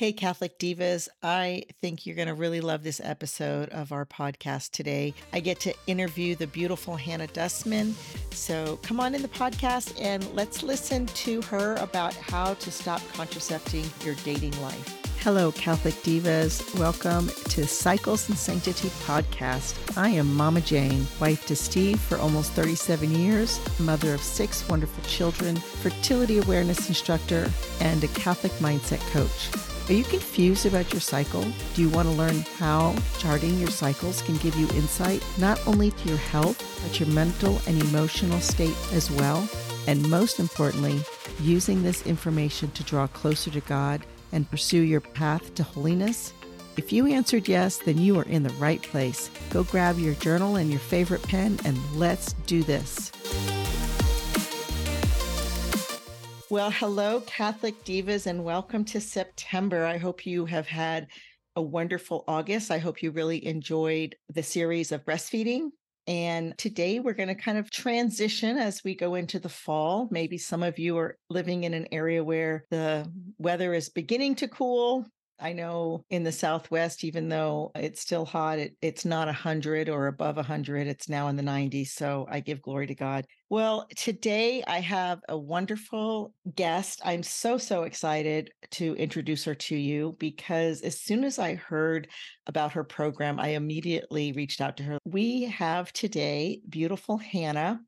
Hey, Catholic Divas. I think you're going to really love this episode of our podcast today. I get to interview the beautiful Hannah Dustman. So come on in the podcast and let's listen to her about how to stop contracepting your dating life. Hello, Catholic Divas. Welcome to Cycles and Sanctity podcast. I am Mama Jane, wife to Steve for almost 37 years, mother of six wonderful children, fertility awareness instructor, and a Catholic mindset coach. Are you confused about your cycle? Do you want to learn how charting your cycles can give you insight not only to your health, but your mental and emotional state as well? And most importantly, using this information to draw closer to God and pursue your path to holiness? If you answered yes, then you are in the right place. Go grab your journal and your favorite pen and let's do this. Well, hello, Catholic Divas, and welcome to September. I hope you have had a wonderful August. I hope you really enjoyed the series of breastfeeding. And today we're going to kind of transition as we go into the fall. Maybe some of you are living in an area where the weather is beginning to cool. I know in the Southwest, even though it's still hot, it, it's not 100 or above 100. It's now in the 90s. So I give glory to God. Well, today I have a wonderful guest. I'm so, so excited to introduce her to you because as soon as I heard about her program, I immediately reached out to her. We have today beautiful Hannah.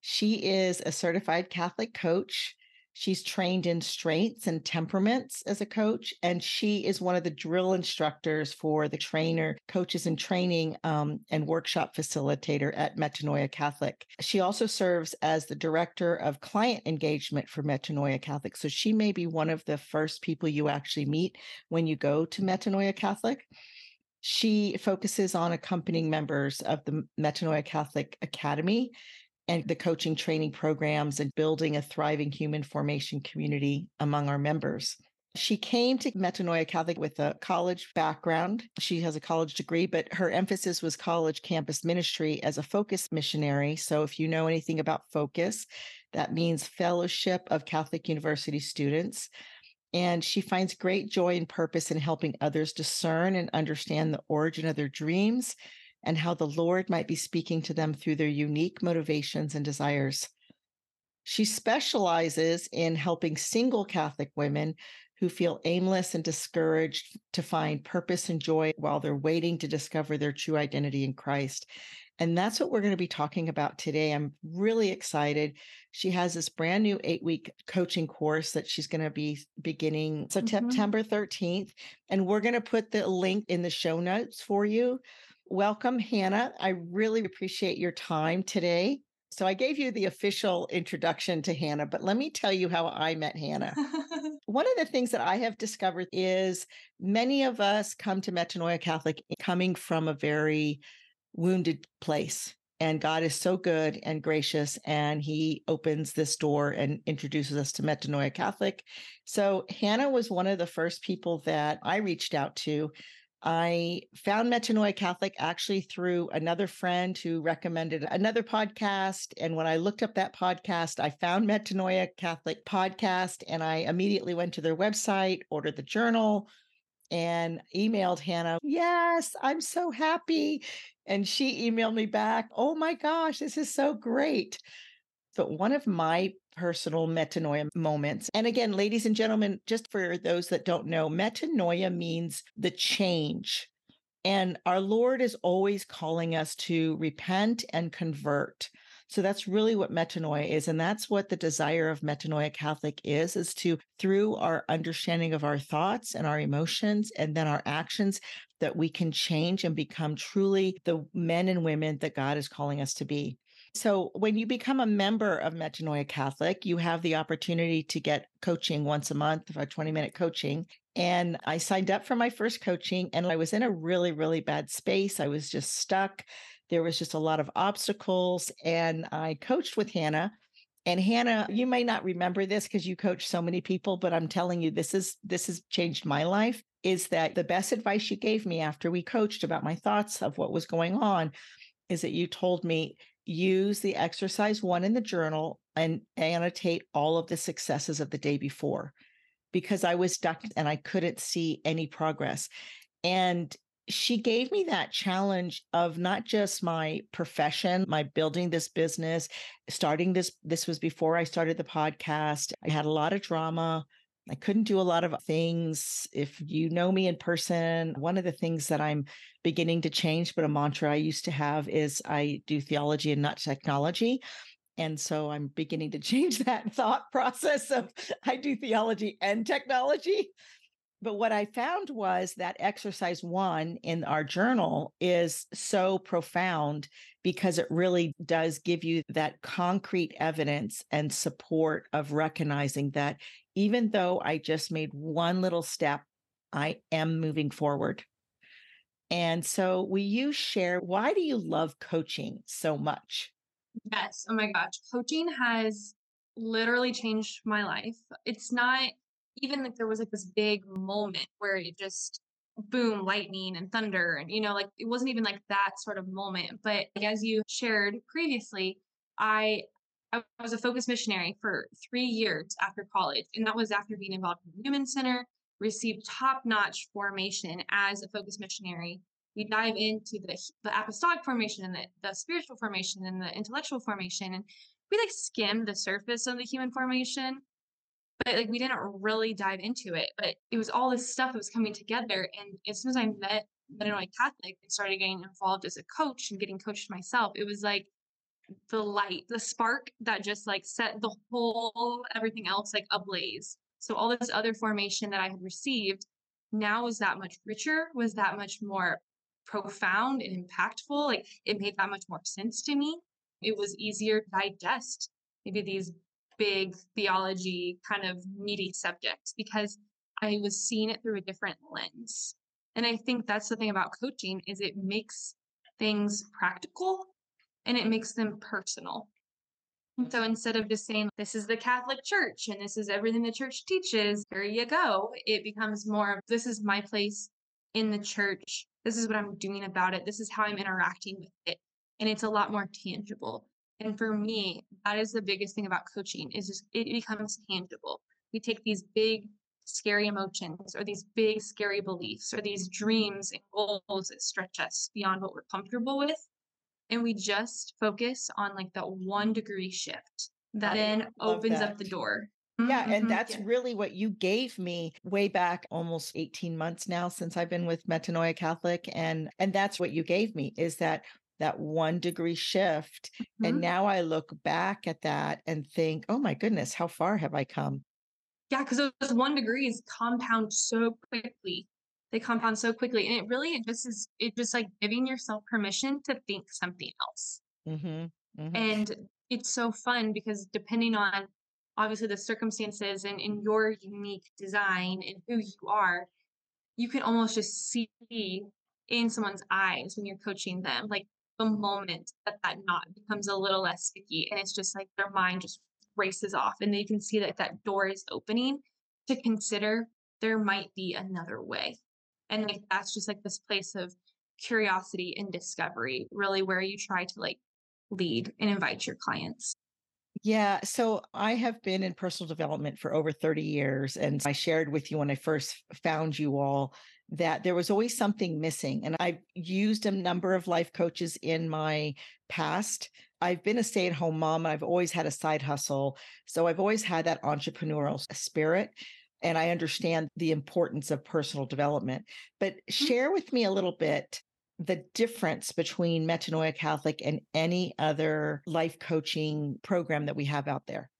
She is a certified Catholic coach. She's trained in strengths and temperaments as a coach, and she is one of the drill instructors for the trainer, coaches in training, um, and workshop facilitator at Metanoia Catholic. She also serves as the director of client engagement for Metanoia Catholic. So she may be one of the first people you actually meet when you go to Metanoia Catholic. She focuses on accompanying members of the Metanoia Catholic Academy and the coaching training programs and building a thriving human formation community among our members. She came to Metanoia Catholic with a college background. She has a college degree, but her emphasis was college campus ministry as a focus missionary. So, if you know anything about focus, that means Fellowship of Catholic University Students. And she finds great joy and purpose in helping others discern and understand the origin of their dreams and how the Lord might be speaking to them through their unique motivations and desires. She specializes in helping single Catholic women who feel aimless and discouraged to find purpose and joy while they're waiting to discover their true identity in Christ. And that's what we're going to be talking about today. I'm really excited. She has this brand new eight week coaching course that she's going to be beginning mm-hmm. September 13th. And we're going to put the link in the show notes for you welcome, Hannah. I really appreciate your time today. So, I gave you the official introduction to Hannah, but let me tell you how I met Hannah. One of the things that I have discovered is many of us come to Metanoia Catholic coming from a very wounded place. And God is so good and gracious, and He opens this door and introduces us to Metanoia Catholic. So, Hannah was one of the first people that I reached out to I found Metanoia Catholic actually through another friend who recommended another podcast. And when I looked up that podcast, I found Metanoia Catholic podcast and I immediately went to their website, ordered the journal, and emailed Hannah, Yes, I'm so happy. And she emailed me back, Oh my gosh, this is so great. But one of my personal metanoia moments. And again, ladies and gentlemen, just for those that don't know, metanoia means the change. And our Lord is always calling us to repent and convert. So that's really what metanoia is. And that's what the desire of metanoia Catholic is, is to, through our understanding of our thoughts and our emotions and then our actions, that we can change and become truly the men and women that God is calling us to be. So, when you become a member of Metanoia Catholic, you have the opportunity to get coaching once a month, a 20 minute coaching. And I signed up for my first coaching, and I was in a really, really bad space. I was just stuck. There was just a lot of obstacles. And I coached with Hannah. And Hannah, you may not remember this because you coach so many people, but I'm telling you, this is this has changed my life. Is that the best advice you gave me after we coached about my thoughts of what was going on? Is that you told me use the exercise one in the journal and annotate all of the successes of the day before. because I was stuck and I couldn't see any progress. And she gave me that challenge of not just my profession my building this business starting this this was before i started the podcast i had a lot of drama i couldn't do a lot of things if you know me in person one of the things that i'm beginning to change but a mantra i used to have is i do theology and not technology and so i'm beginning to change that thought process of i do theology and technology. But what I found was that exercise one in our journal is so profound because it really does give you that concrete evidence and support of recognizing that even though I just made one little step, I am moving forward. And so, will you share why do you love coaching so much? Yes. Oh my gosh. Coaching has literally changed my life. It's not even like there was like this big moment where it just boom lightning and thunder and you know like it wasn't even like that sort of moment but as you shared previously i i was a focus missionary for three years after college and that was after being involved in the newman center received top-notch formation as a focus missionary we dive into the, the apostolic formation and the, the spiritual formation and the intellectual formation and we like skim the surface of the human formation but like we didn't really dive into it. But it was all this stuff that was coming together. And as soon as I met Metanoia Catholic and started getting involved as a coach and getting coached myself, it was like the light, the spark that just like set the whole everything else like ablaze. So all this other formation that I had received now was that much richer, was that much more profound and impactful. Like it made that much more sense to me. It was easier to digest maybe these big theology kind of meaty subjects because I was seeing it through a different lens. And I think that's the thing about coaching is it makes things practical and it makes them personal. And so instead of just saying this is the Catholic Church and this is everything the church teaches, here you go, it becomes more of this is my place in the church. This is what I'm doing about it. This is how I'm interacting with it. And it's a lot more tangible. And for me, that is the biggest thing about coaching is just it becomes tangible. We take these big scary emotions or these big scary beliefs or these dreams and goals that stretch us beyond what we're comfortable with and we just focus on like that one degree shift that I then opens that. up the door yeah, and mm-hmm, that's yeah. really what you gave me way back almost 18 months now since I've been with Metanoia Catholic and and that's what you gave me is that that one degree shift. Mm-hmm. And now I look back at that and think, oh my goodness, how far have I come? Yeah, because those one degrees compound so quickly. They compound so quickly. And it really it just is it just like giving yourself permission to think something else. Mm-hmm. Mm-hmm. And it's so fun because depending on obviously the circumstances and in your unique design and who you are, you can almost just see in someone's eyes when you're coaching them. Like the moment that that knot becomes a little less sticky and it's just like their mind just races off and they can see that that door is opening to consider there might be another way and like that's just like this place of curiosity and discovery really where you try to like lead and invite your clients yeah. So I have been in personal development for over 30 years. And I shared with you when I first found you all that there was always something missing. And I've used a number of life coaches in my past. I've been a stay at home mom. and I've always had a side hustle. So I've always had that entrepreneurial spirit. And I understand the importance of personal development. But mm. share with me a little bit the difference between Metanoia Catholic and any other life coaching program that we have out there?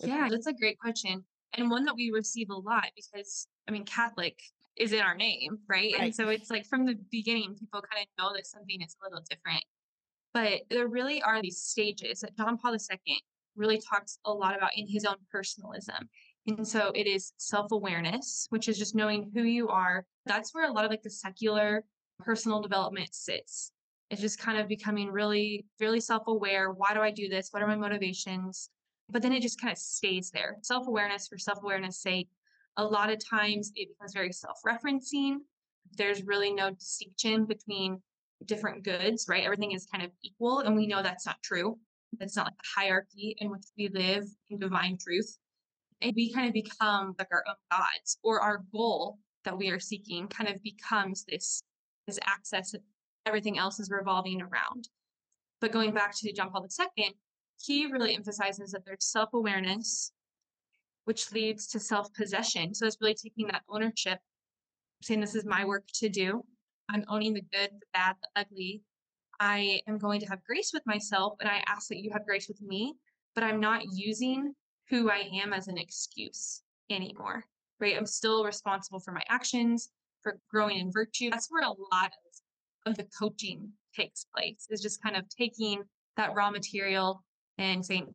Yeah, that's a great question. And one that we receive a lot because, I mean, Catholic is in our name, right? right? And so it's like from the beginning, people kind of know that something is a little different. But there really are these stages that John Paul II really talks a lot about in his own personalism. And so it is self awareness, which is just knowing who you are. That's where a lot of like the secular personal development sits. It's just kind of becoming really, really self aware. Why do I do this? What are my motivations? But then it just kind of stays there. Self awareness for self awareness sake. A lot of times it becomes very self referencing. There's really no distinction between different goods, right? Everything is kind of equal. And we know that's not true. That's not like a hierarchy in which we live in divine truth. And we kind of become like our own gods or our goal that we are seeking kind of becomes this this access that everything else is revolving around. But going back to John Paul II, he really emphasizes that there's self-awareness, which leads to self-possession. So it's really taking that ownership, saying this is my work to do. I'm owning the good, the bad, the ugly. I am going to have grace with myself, and I ask that you have grace with me, but I'm not using who I am as an excuse anymore right? I'm still responsible for my actions, for growing in virtue. That's where a lot of, of the coaching takes place, is just kind of taking that raw material and saying,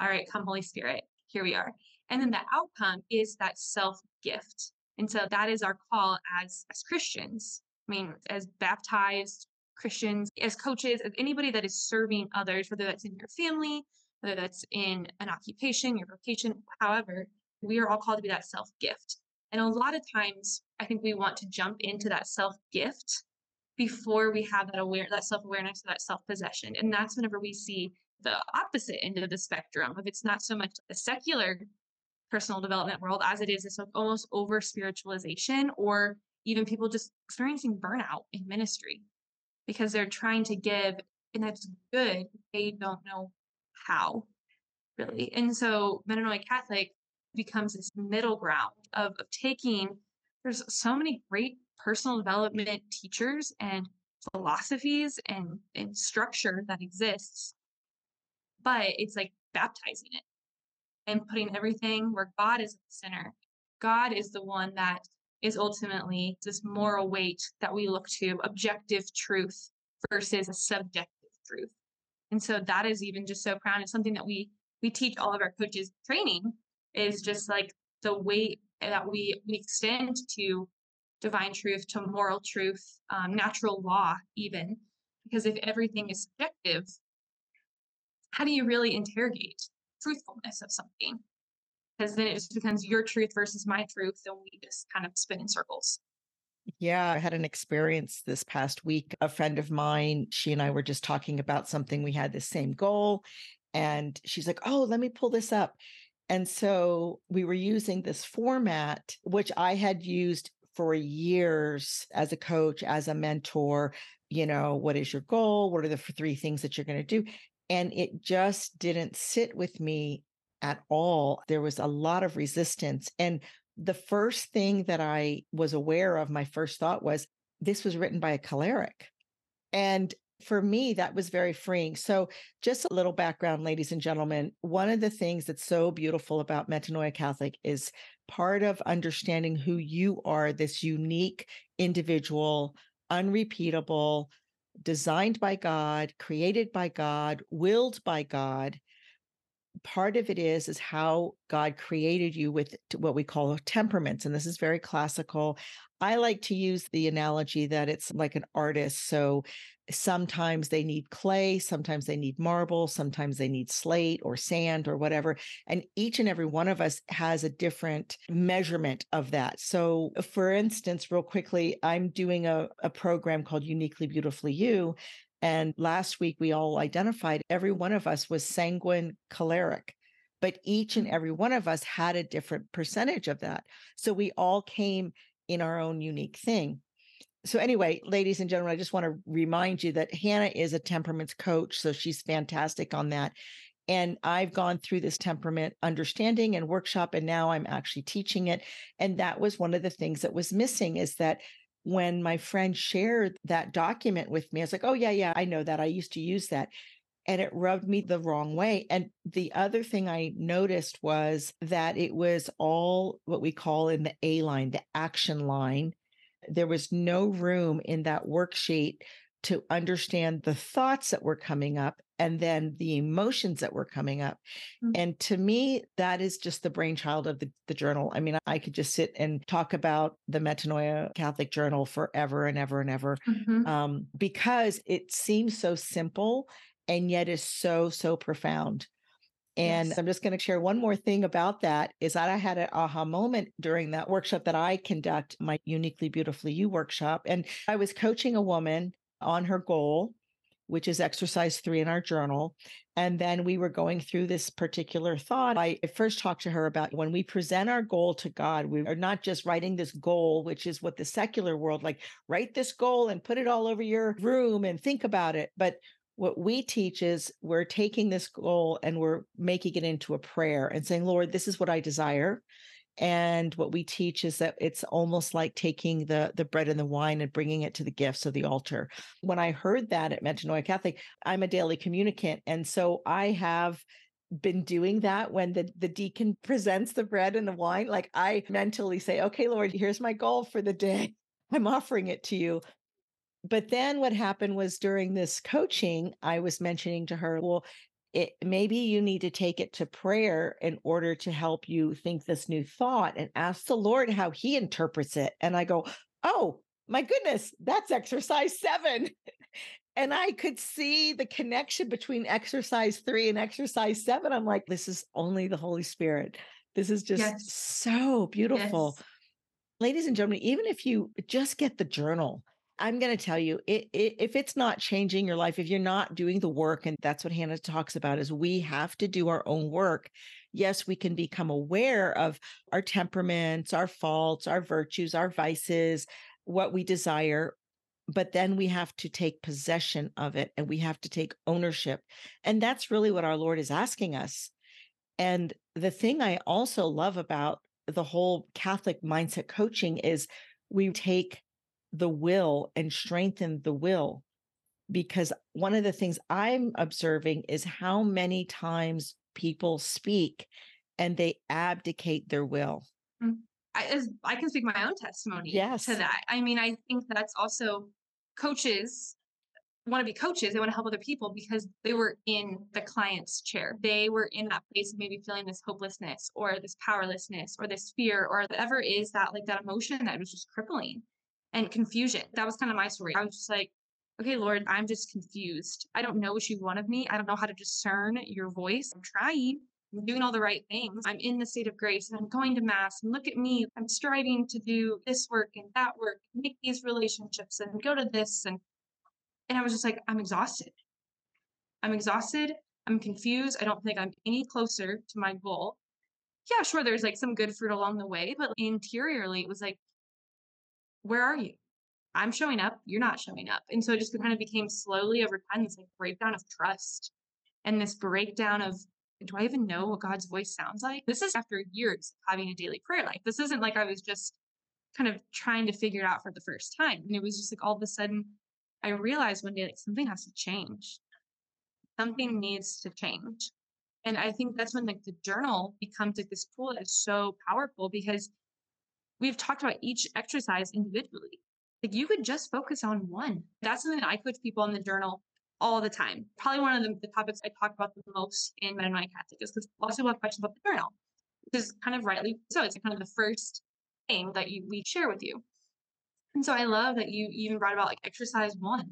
all right, come Holy Spirit, here we are. And then the outcome is that self gift. And so that is our call as, as Christians. I mean, as baptized Christians, as coaches, as anybody that is serving others, whether that's in your family, whether that's in an occupation, your vocation, however, we are all called to be that self gift. And a lot of times, I think we want to jump into that self gift before we have that aware that self awareness, that self possession, and that's whenever we see the opposite end of the spectrum. If it's not so much a secular personal development world as it is this almost over spiritualization, or even people just experiencing burnout in ministry because they're trying to give, and that's good. They don't know how really. And so Metanoia Catholic becomes this middle ground of, of taking there's so many great personal development teachers and philosophies and, and structure that exists but it's like baptizing it and putting everything where god is at the center god is the one that is ultimately this moral weight that we look to objective truth versus a subjective truth and so that is even just so profound it's something that we we teach all of our coaches training is just like the weight that we, we extend to divine truth, to moral truth, um, natural law, even. Because if everything is subjective, how do you really interrogate truthfulness of something? Because then it just becomes your truth versus my truth, and we just kind of spin in circles. Yeah, I had an experience this past week. A friend of mine, she and I were just talking about something. We had the same goal. And she's like, Oh, let me pull this up. And so we were using this format, which I had used for years as a coach, as a mentor. You know, what is your goal? What are the three things that you're going to do? And it just didn't sit with me at all. There was a lot of resistance. And the first thing that I was aware of, my first thought was this was written by a choleric. And for me, that was very freeing. So, just a little background, ladies and gentlemen. One of the things that's so beautiful about Metanoia Catholic is part of understanding who you are, this unique individual, unrepeatable, designed by God, created by God, willed by God. Part of it is is how God created you with what we call temperaments and this is very classical. I like to use the analogy that it's like an artist. So sometimes they need clay, sometimes they need marble, sometimes they need slate or sand or whatever. And each and every one of us has a different measurement of that. So, for instance, real quickly, I'm doing a, a program called Uniquely Beautifully You. And last week, we all identified every one of us was sanguine choleric but each and mm. every one of us had a different percentage of that. So we all came in our own unique thing so anyway, ladies and gentlemen, I just want to remind you that Hannah is a temperaments coach, so she's fantastic on that. And I've gone through this temperament understanding and workshop, and now I'm actually teaching it. And that was one of the things that was missing is that when my friend shared that document with me, I was like, oh, yeah, yeah, I know that. I used to use that. And it rubbed me the wrong way. And the other thing I noticed was that it was all what we call in the A line, the action line there was no room in that worksheet to understand the thoughts that were coming up and then the emotions that were coming up. Mm-hmm. And to me, that is just the brainchild of the, the journal. I mean, I could just sit and talk about the Metanoia Catholic Journal forever and ever and ever mm-hmm. um, because it seems so simple and yet is so, so profound. And yes. I'm just going to share one more thing about that is that I had an aha moment during that workshop that I conduct, my Uniquely Beautifully You workshop. And I was coaching a woman on her goal. which is exercise three in our journal. And then we were going through this particular thought. I first talked to her about when we present our goal to God, we are not just writing this goal, which is what the secular world like, write this goal and put it all over your room and think about it. But what we teach is we're taking this goal and we're making it into a prayer and saying, Lord, this is what I desire. And what we teach is that it's almost like taking the the bread and the wine and bringing it to the gifts of the altar. When I heard that at Metanoia Catholic, I'm a daily communicant, and so I have been doing that when the the deacon presents the bread and the wine. Like I mentally say, "Okay, Lord, here's my goal for the day. I'm offering it to you." But then what happened was during this coaching, I was mentioning to her, well, it, maybe you need to take it to prayer in order to help you think this new thought and ask the Lord how he interprets it. And I go, oh, my goodness, that's exercise seven. and I could see the connection between exercise three and exercise seven. I'm like, this is only the Holy Spirit. This is just yes. so beautiful. Yes. Ladies and gentlemen, even if you just get the journal, I'm going to tell you, it, it, if it's not changing your life, if you're not doing the work, and that's what Hannah talks about, is we have to do our own work. Yes, we can become aware of our temperaments, our faults, our virtues, our vices, what we desire, but then we have to take possession of it and we have to take ownership. And that's really what our Lord is asking us. And the thing I also love about the whole Catholic mindset coaching is we take the will and strengthen the will. Because one of the things I'm observing is how many times people speak and they abdicate their will. Mm. I, as, I can speak my own testimony yes. to that. I mean, I think that's also coaches want to be coaches. They want to help other people because they were in the client's chair. They were in that place of maybe feeling this hopelessness or this powerlessness or this fear or whatever is that like that emotion that was just crippling and confusion. That was kind of my story. I was just like, okay, Lord, I'm just confused. I don't know what you want of me. I don't know how to discern your voice. I'm trying. I'm doing all the right things. I'm in the state of grace and I'm going to mass and look at me. I'm striving to do this work and that work, make these relationships and go to this and and I was just like, I'm exhausted. I'm exhausted. I'm confused. I don't think I'm any closer to my goal. Yeah, sure, there's like some good fruit along the way, but interiorly it was like, where are you? I'm showing up, you're not showing up. And so it just kind of became slowly over time this like breakdown of trust and this breakdown of do I even know what God's voice sounds like? This is after years of having a daily prayer life. This isn't like I was just kind of trying to figure it out for the first time. And it was just like all of a sudden I realized one day like something has to change. Something needs to change. And I think that's when like the journal becomes like this tool that is so powerful because we've talked about each exercise individually. Like you could just focus on one. That's something that I coach people in the journal all the time. Probably one of the, the topics I talk about the most in Metanoia Catholic is because lots of people have questions about the journal, which is kind of rightly so. It's kind of the first thing that you, we share with you. And so I love that you even brought about like exercise one,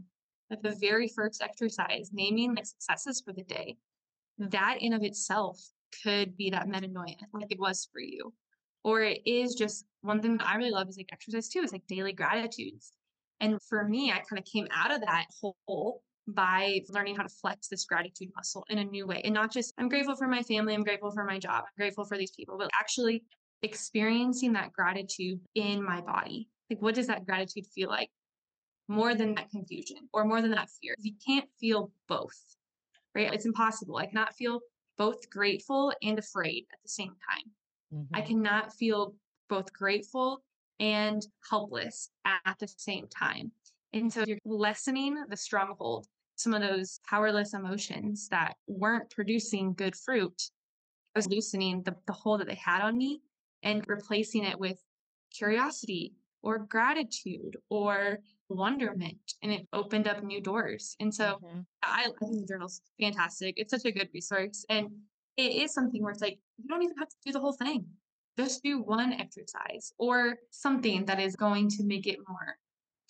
like the very first exercise, naming like successes for the day. That in of itself could be that metanoia, like it was for you. Or it is just one thing that I really love is like exercise two, is like daily gratitudes. And for me, I kind of came out of that hole by learning how to flex this gratitude muscle in a new way. And not just, I'm grateful for my family, I'm grateful for my job, I'm grateful for these people, but actually experiencing that gratitude in my body. Like, what does that gratitude feel like? More than that confusion or more than that fear. You can't feel both, right? It's impossible. I cannot feel both grateful and afraid at the same time. Mm-hmm. I cannot feel both grateful and helpless at the same time. And so you're lessening the stronghold, some of those powerless emotions that weren't producing good fruit. I was loosening the, the hold that they had on me and replacing it with curiosity or gratitude or wonderment. And it opened up new doors. And so mm-hmm. I, I think the journal's fantastic. It's such a good resource. And it is something where it's like, you don't even have to do the whole thing just do one exercise or something that is going to make it more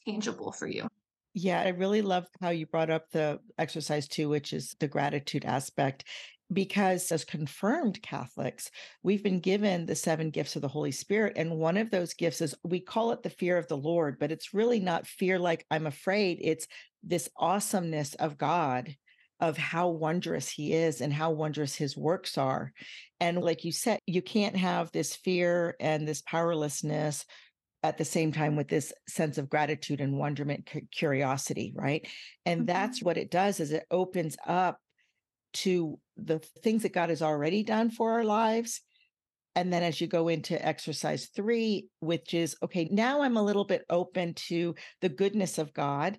tangible for you. Yeah, I really love how you brought up the exercise two, which is the gratitude aspect. Because as confirmed Catholics, we've been given the seven gifts of the Holy Spirit. And one of those gifts is we call it the fear of the Lord, but it's really not fear like I'm afraid. It's this awesomeness of God, of how wondrous he is and how wondrous his works are. And like you said, you can't have this fear and this powerlessness at the same time with this sense of gratitude and wonderment curiosity right and mm-hmm. that's what it does is it opens up to the things that god has already done for our lives and then as you go into exercise three which is okay now i'm a little bit open to the goodness of god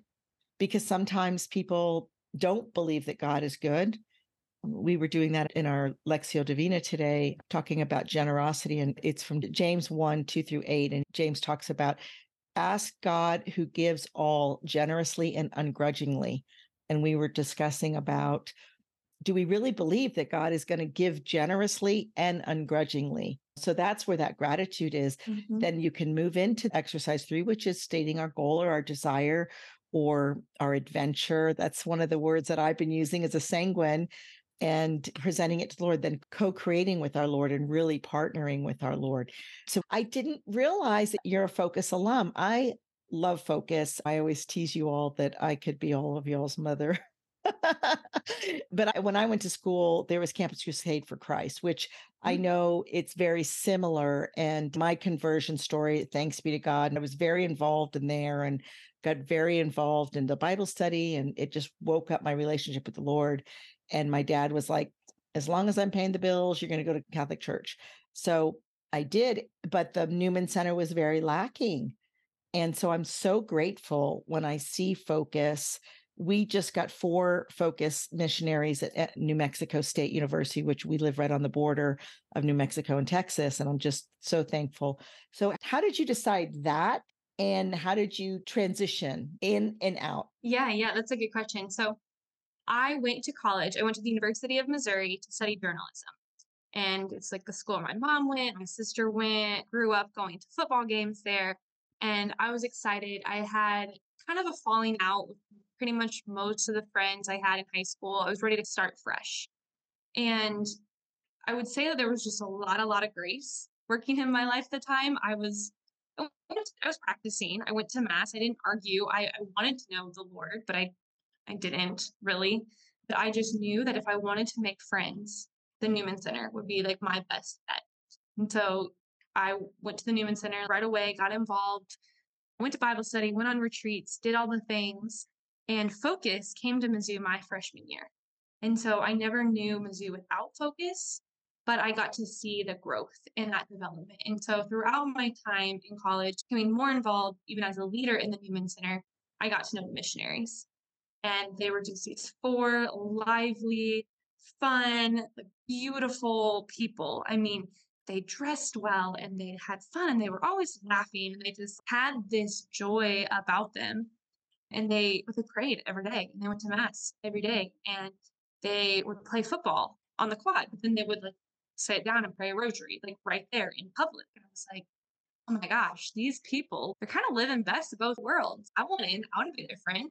because sometimes people don't believe that god is good we were doing that in our Lectio Divina today, talking about generosity. And it's from James 1, 2 through 8. And James talks about ask God who gives all generously and ungrudgingly. And we were discussing about do we really believe that God is going to give generously and ungrudgingly? So that's where that gratitude is. Mm-hmm. Then you can move into exercise three, which is stating our goal or our desire or our adventure. That's one of the words that I've been using as a sanguine and presenting it to the Lord, then co creating with our Lord and really partnering with our Lord. So I didn't realize that you're a Focus alum. I love Focus. I always tease you all that I could be all of y'all's mother. but I, when I went to school, there was Campus Crusade for Christ, which I mm. know it's very similar. And my conversion story, thanks be to God, I was very involved in there and got very involved in the Bible study. And it just woke up my relationship with the Lord. And my dad was like, as long as I'm paying the bills, you're going to go to Catholic church. So I did, but the Newman Center was very lacking. And so I'm so grateful when I see Focus. We just got four Focus missionaries at, at, New Mexico State University, which we live right on the border of New Mexico and Texas. And I'm just so thankful. So, how did you decide that? And how did you transition in and out? Yeah, yeah, that's a good question. So, I went to college. I went to the University of Missouri to study journalism. And it's like the school my mom went, my sister went, grew up going to football games there. And I was excited. I had kind of a falling out with pretty much most of the friends I had in high school. I was ready to start fresh. And I would say that there was just a lot, a lot of grace working in my life at the time. I was I was practicing. I went to mass. I didn't argue. I, I wanted to know the Lord, but I I didn't really. But I just knew that if I wanted to make friends, the Newman Center would be like my best bet. And so I went to the Newman Center right away, got involved, went to Bible study, went on retreats, did all the things, and Focus came to Mizzou my freshman year. And so I never knew Mizzou without Focus, but I got to see the growth in that development. And so throughout my time in college, becoming more involved, even as a leader in the Newman Center, I got to know the missionaries and they were just these four lively, fun, beautiful people. I mean, they dressed well and they had fun and they were always laughing and they just had this joy about them. And they they prayed every day and they went to mass every day and they would play football on the quad, but then they would like sit down and pray a rosary, like right there in public. And I was like, oh my gosh, these people, they're kind of living best of both worlds. I want in, I want to be their friend.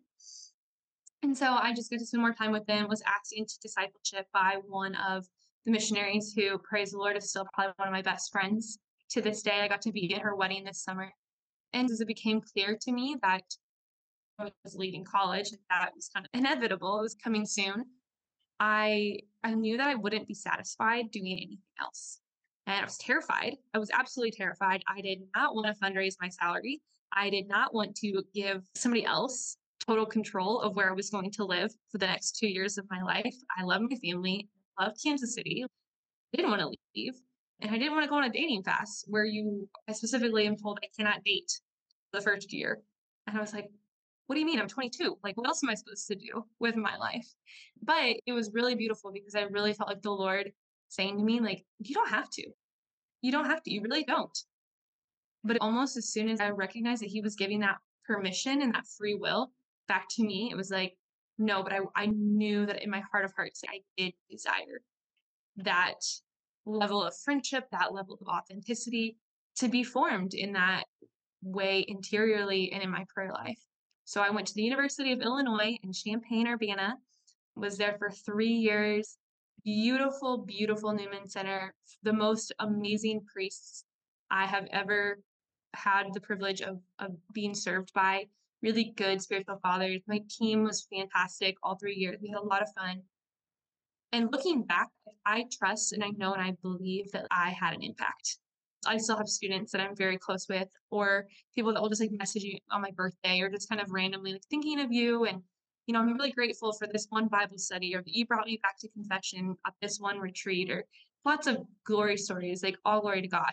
And so I just got to spend more time with them, was asked into discipleship by one of the missionaries who, praise the Lord, is still probably one of my best friends to this day. I got to be at her wedding this summer. And as it became clear to me that was leaving college, and that was kind of inevitable, it was coming soon. I I knew that I wouldn't be satisfied doing anything else. And I was terrified. I was absolutely terrified. I did not want to fundraise my salary. I did not want to give somebody else total control of where I was going to live for the next two years of my life. I love my family, love Kansas City. I didn't want to leave. And I didn't want to go on a dating fast where you, I specifically am told I cannot date the first year. And I was like, what do you mean? I'm 22. Like, what else am I supposed to do with my life? But it was really beautiful because I really felt like the Lord saying to me, like, you don't have to. You don't have to. You really don't. But almost as soon as I recognized that He was giving that permission and that free will, back to me, it was like, no, but I, I knew that in my heart of hearts, I did desire that level of friendship, that level of authenticity to be formed in that way interiorly and in my prayer life. So I went to the University of Illinois in Champaign, Urbana, was there for three years. Beautiful, beautiful Newman Center, the most amazing priests I have ever had the privilege of, of being served by really good spiritual fathers. My team was fantastic all three years. We had a lot of fun. And looking back, I trust and I know and I believe that I had an impact. I still have students that I'm very close with, or people that will just like message you on my birthday, or just kind of randomly like thinking of you. And, you know, I'm really grateful for this one Bible study, or that you brought me back to confession at this one retreat, or lots of glory stories, like all glory to God.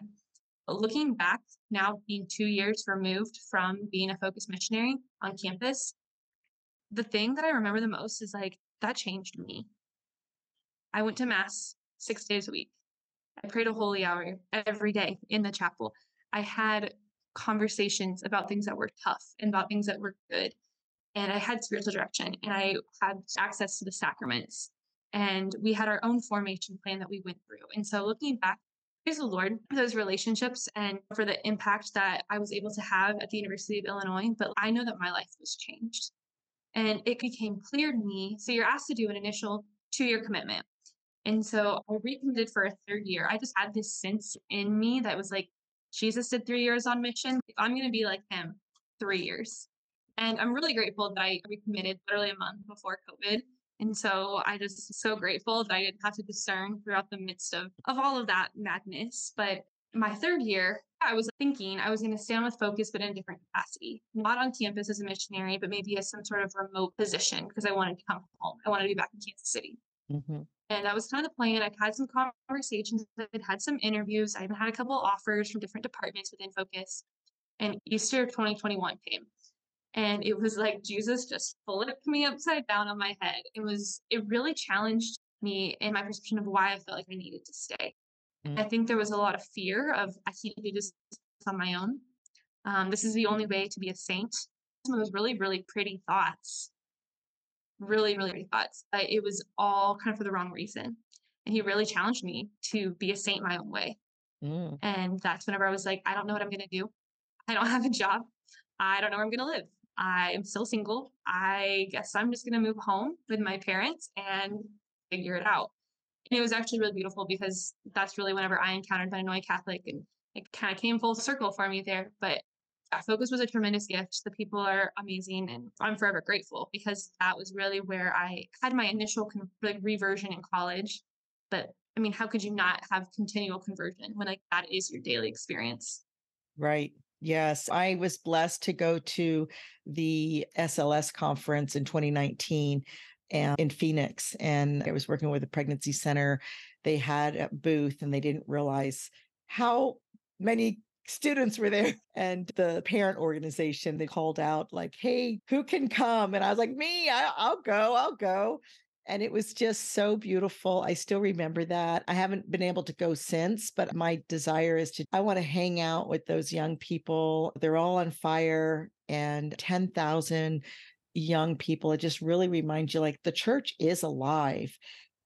But looking back now, being two years removed from being a focus missionary on campus, the thing that I remember the most is like that changed me. I went to mass six days a week. I prayed a holy hour every day in the chapel. I had conversations about things that were tough and about things that were good. And I had spiritual direction and I had access to the sacraments. And we had our own formation plan that we went through. And so looking back, praise the Lord for those relationships and for the impact that I was able to have at the University of Illinois. But I know that my life was changed. And it became clear to me. So you're asked to do an initial two year commitment. And so I recommitted for a third year. I just had this sense in me that was like, Jesus did three years on mission. I'm going to be like him three years. And I'm really grateful that I recommitted literally a month before COVID. And so I just so grateful that I didn't have to discern throughout the midst of, of all of that madness. But my third year, I was thinking I was going to stay on with focus, but in a different capacity, not on campus as a missionary, but maybe as some sort of remote position because I wanted to come home. I wanted to be back in Kansas City. Mm-hmm. And that was kind of the plan. I've had some conversations, I've had some interviews, I even had a couple offers from different departments within Focus. And Easter of 2021 came. And it was like Jesus just flipped me upside down on my head. It was, it really challenged me in my perception of why I felt like I needed to stay. Mm-hmm. I think there was a lot of fear of I can't do this on my own. Um, this is the only way to be a saint. Some of those really, really pretty thoughts really, really great thoughts, but it was all kind of for the wrong reason. And he really challenged me to be a saint my own way. Mm. And that's whenever I was like, I don't know what I'm going to do. I don't have a job. I don't know where I'm going to live. I am still single. I guess I'm just going to move home with my parents and figure it out. And it was actually really beautiful because that's really whenever I encountered Metanoia Catholic and it kind of came full circle for me there. But Focus was a tremendous gift. The people are amazing, and I'm forever grateful because that was really where I had my initial con- like reversion in college. But I mean, how could you not have continual conversion when like that is your daily experience? Right. Yes, I was blessed to go to the SLS conference in 2019 and in Phoenix and I was working with a pregnancy center. They had a booth and they didn't realize how many students were there and the parent organization they called out like hey who can come? And i was like me I, will go i'll go. And it was just so beautiful i still remember that i haven't been able to go since but my desire is to i want to hang out with those young people they're all on fire and 10,000 young people it just really reminds you like the church is alive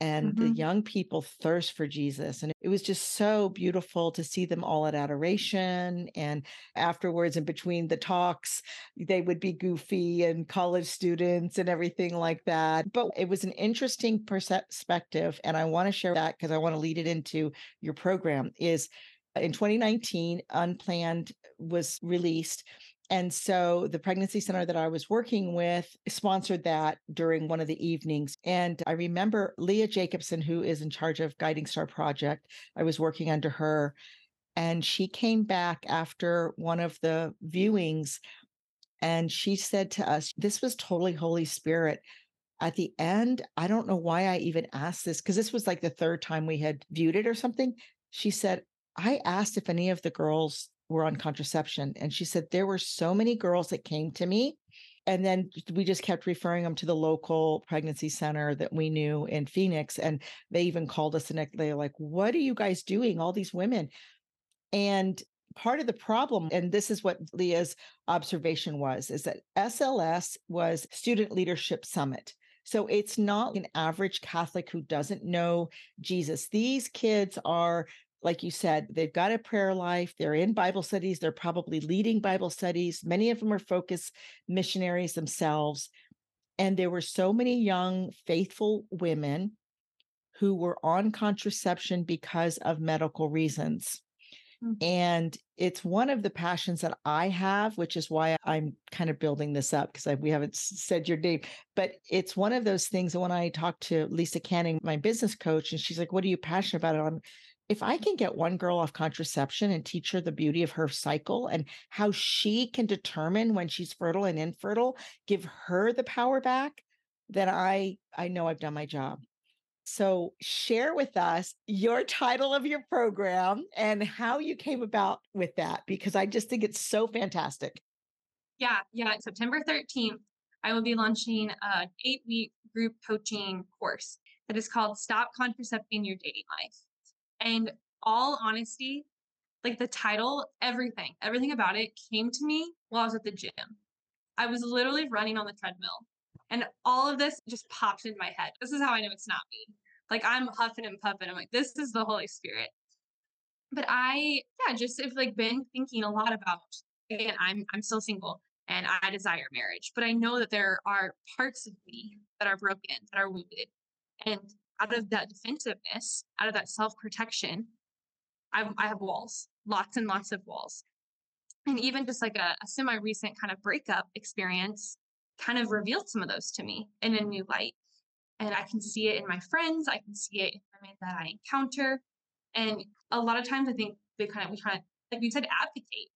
and mm-hmm. the young people thirst for Jesus. And it was just so beautiful to see them all at adoration. And afterwards, in between the talks, they would be goofy and college students and everything like that. But it was an interesting perspective. And I want to share that because I want to lead it into your program is in 2019, Unplanned was released. And so the pregnancy center that I was working with sponsored that during one of the evenings. And I remember Leah Jacobson, who is in charge of Guiding Star Project, I was working under her. And she came back after one of the viewings and she said to us, This was totally Holy Spirit. At the end, I don't know why I even asked this because this was like the third time we had viewed it or something. She said, I asked if any of the girls were on contraception. And she said, there were so many girls that came to me. And then we just kept referring them to the local pregnancy center that we knew in Phoenix. And they even called us and they're like, what are you guys doing? All these women. And part of the problem, and this is what Leah's observation was, is that SLS was Student Leadership Summit. So it's not an average Catholic who doesn't know Jesus. These kids are like you said, they've got a prayer life. They're in Bible studies. They're probably leading Bible studies. Many of them are focused missionaries themselves. And there were so many young, faithful women who were on contraception because of medical reasons. Mm-hmm. And it's one of the passions that I have, which is why I'm kind of building this up because we haven't said your name, but it's one of those things that when I talk to Lisa Canning, my business coach, and she's like, What are you passionate about? I'm, if I can get one girl off contraception and teach her the beauty of her cycle and how she can determine when she's fertile and infertile, give her the power back, then I I know I've done my job. So, share with us your title of your program and how you came about with that, because I just think it's so fantastic. Yeah, yeah. September 13th, I will be launching an eight week group coaching course that is called Stop Contracepting Your Dating Life. And all honesty, like the title, everything, everything about it came to me while I was at the gym. I was literally running on the treadmill and all of this just popped in my head. This is how I know it's not me. Like I'm huffing and puffing. I'm like, this is the Holy Spirit. But I, yeah, just have like been thinking a lot about again, I'm I'm still single and I desire marriage, but I know that there are parts of me that are broken, that are wounded. And out of that defensiveness, out of that self-protection, I, I have walls, lots and lots of walls. And even just like a, a semi-recent kind of breakup experience kind of revealed some of those to me in a new light. And I can see it in my friends, I can see it in women that I encounter. And a lot of times I think we kind of, we kind of, like we said, abdicate.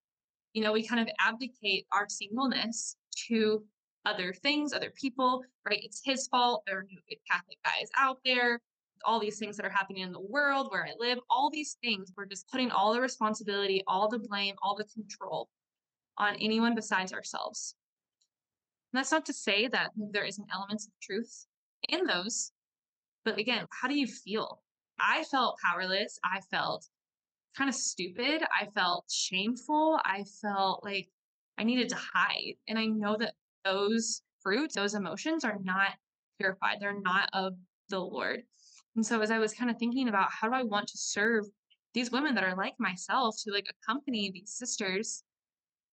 You know, we kind of abdicate our singleness to other things, other people, right? It's his fault. There are Catholic guys out there, all these things that are happening in the world where I live, all these things. We're just putting all the responsibility, all the blame, all the control on anyone besides ourselves. And that's not to say that there isn't elements of truth in those. But again, how do you feel? I felt powerless. I felt kind of stupid. I felt shameful. I felt like I needed to hide. And I know that those fruits, those emotions are not purified, they're not of the Lord. And so as I was kind of thinking about how do I want to serve these women that are like myself to like accompany these sisters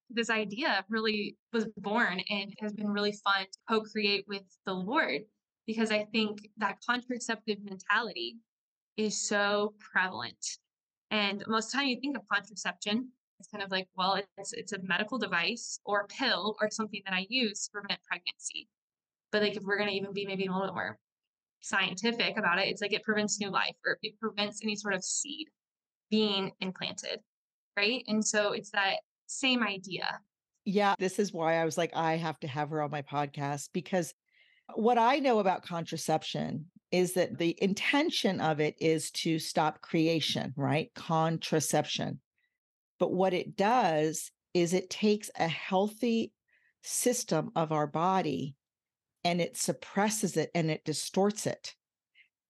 this idea really was born and has been really fun to co-create with the Lord because I think that contraceptive mentality is so prevalent. And most of the time you think of contraception, it's kind of like, well, it's it's a medical device or a pill or something that I use to prevent pregnancy. But like if we're gonna even be maybe a little bit more scientific about it, it's like it prevents new life or it prevents any sort of seed being implanted. Right. And so it's that same idea. Yeah, this is why I was like, I have to have her on my podcast because what I know about contraception is that the intention of it is to stop creation, right? Contraception. But what it does is it takes a healthy system of our body and it suppresses it and it distorts it.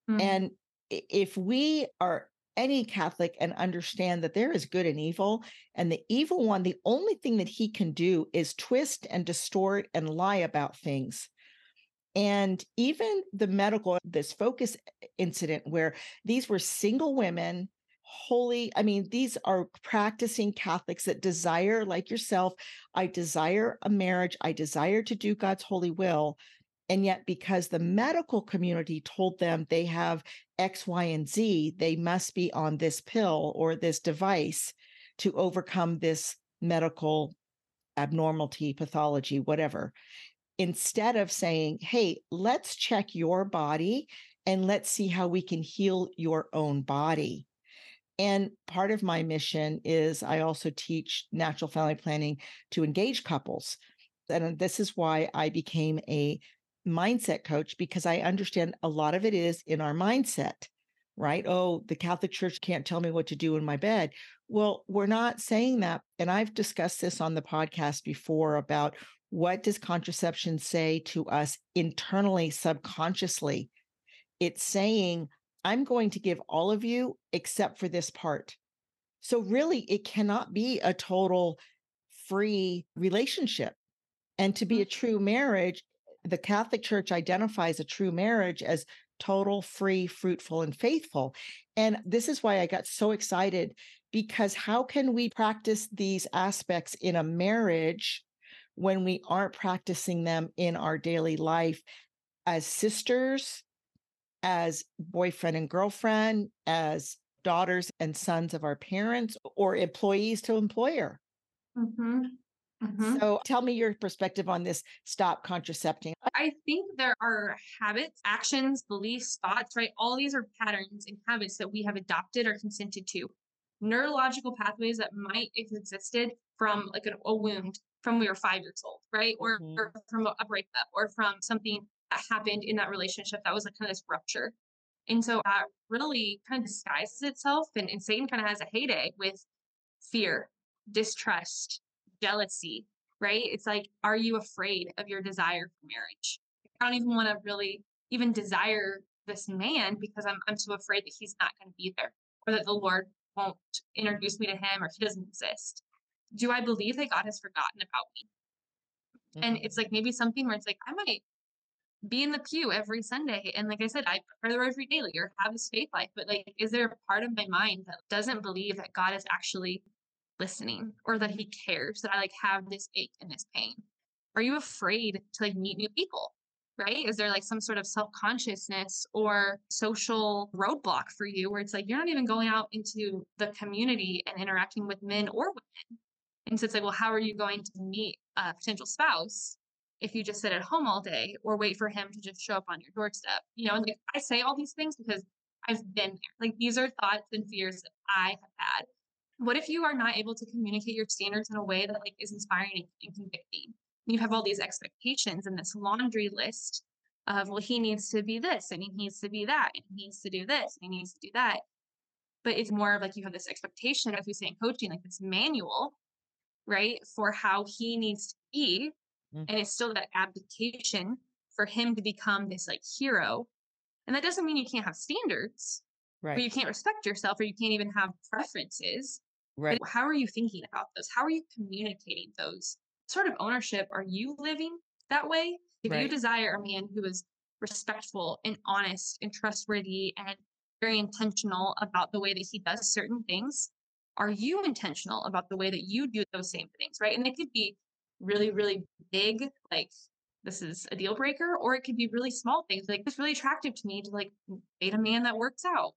Mm-hmm. And if we are any Catholic and understand that there is good and evil. And the evil one, the only thing that he can do is twist and distort and lie about things. And even the medical, this focus incident where these were single women, holy, I mean, these are practicing Catholics that desire, like yourself, I desire a marriage, I desire to do God's holy will. And yet, because the medical community told them they have X, Y, and Z, they must be on this pill or this device to overcome this medical abnormality, pathology, whatever. Instead of saying, hey, let's check your body and let's see how we can heal your own body. And part of my mission is I also teach natural family planning to engage couples. And uh, this is why I became a mindset coach because I understand a lot of it is in our mindset, right? Oh, the Catholic Church can't tell me what to do in my bed. Well, we're not saying that. And I've discussed this on the podcast before about what does contraception say to us internally, subconsciously? It's saying, I'm going to give all of you except for this part. So, really, it cannot be a total free relationship. And to be mm. a true marriage, the Catholic Church identifies a true marriage as total, free, fruitful, and faithful. And this is why I got so excited because how can we practice these aspects in a marriage when we aren't practicing them in our daily life as sisters, as boyfriend and girlfriend, as daughters and sons of our parents or employees to employer. Mm-hmm. Mm-hmm. So tell me your perspective on this stop contracepting. I think there are habits, actions, beliefs, thoughts, right? All these are patterns and habits that we have adopted or consented to. Neurological pathways that might have existed from like a, a wound from we were five years old, right? Or, Mhm. or from a breakup or from something happened in that relationship that was like kind of this rupture. And so that really kind of disguises itself and, and Satan kind of has a heyday with fear, distrust, jealousy, right? It's like, are you afraid of your desire for marriage? I don't even want to really even desire this man because I'm I'm so afraid that he's not going to be there or that the Lord won't introduce me to him or he doesn't exist. Do I believe that God has forgotten about me? And Mhm. it's like maybe something where it's like I might be in the pew every Sunday and like I said, I pray the rosary daily or have this faith life. But like, is there a part of my mind that doesn't believe that God is actually listening or that he cares that I like have this ache and this pain? Are you afraid to like meet new people? Right? Is there like some sort of self consciousness or social roadblock for you where it's like you're not even going out into the community and interacting with men or women? And so it's like, well, how are you going to meet a potential spouse if you just sit at home all day or wait for him to just show up on your doorstep? You know, and like I say all these things because I've been there. Like these are thoughts and fears that I have had. What if you are not able to communicate your standards in a way that like is inspiring and, convicting? You have all these expectations and this laundry list of well, he needs to be this and he needs to be that and he needs to do this and he needs to do that. But it's more of like you have this expectation, if you say in coaching, like this manual, right, for how he needs to be. Mhm. And it's still that abdication for him to become this like hero. And that doesn't mean you can't have standards or you can't respect yourself or you can't even have preferences. Right. But how are you thinking about those? How are you communicating those? Sort of ownership are you living that way? If you desire a man who is respectful and honest and trustworthy and very intentional about the way that he does certain things, are you intentional about the way that you do those same things? Right. And it could be really, really big, like this is a deal breaker, or it could be really small things like it's really attractive to me to like date a man that works out.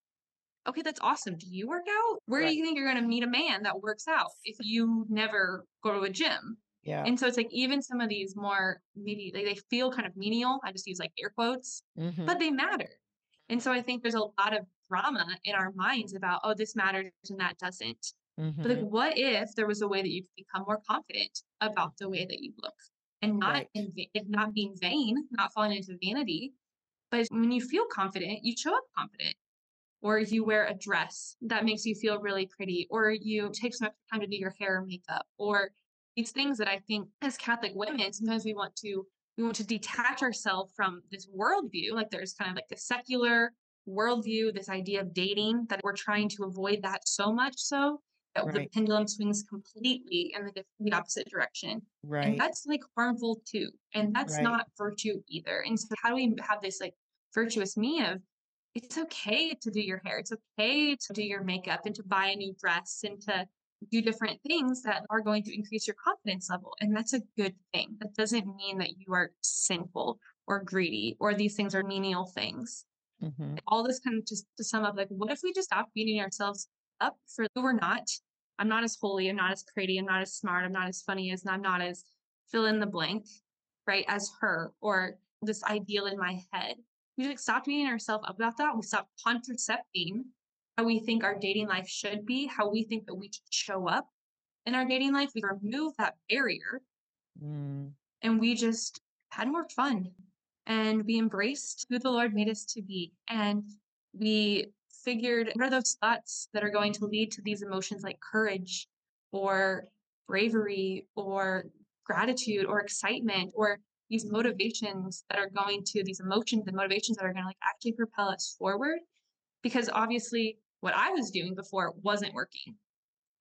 Okay, that's awesome. Do you work out? Where Right. do you think you're going to meet a man that works out if you never go to a gym? Yeah. And so it's like even some of these more maybe like they feel kind of menial. I just use like air quotes, Mhm. but they matter. And so I think there's a lot of drama in our minds about, oh, this matters and that doesn't. But like, mm-hmm. what if there was a way that you could become more confident about the way that you look and not Right. in, not being vain, not falling into vanity, but when you feel confident, you show up confident. Or you wear a dress that makes you feel really pretty, or you take some extra time to do your hair or makeup, or these things that I think as Catholic women, sometimes we want to we want to detach ourselves from this worldview. Like there's kind of like the secular worldview, this idea of dating that we're trying to avoid that so much so that the pendulum swings completely in the, the opposite direction. Right. And that's like harmful too. And that's Right. not virtue either. And so how do we have this like virtuous me of it's okay to do your hair, it's okay to do your makeup and to buy a new dress and to do different things that are going to increase your confidence level. And that's a good thing. That doesn't mean that you are sinful or greedy or these things are menial things. Mhm. All this kind of just to sum up, like, what if we just stop beating ourselves up for who we're not? I'm not as holy, I'm not as pretty, I'm not as smart, I'm not as funny as, I'm not as fill in the blank, right, as her or this ideal in my head. We just stop beating ourselves up about that. We stop contracepting how we think our dating life should be, how we think that we should show up in our dating life. We remove that barrier Mm. and we just had more fun and we embraced who the Lord made us to be. And we figured what are those thoughts that are going to lead to these emotions like courage or bravery or gratitude or excitement or these motivations that are going to these emotions and motivations that are going to like actually propel us forward because obviously what I was doing before wasn't working.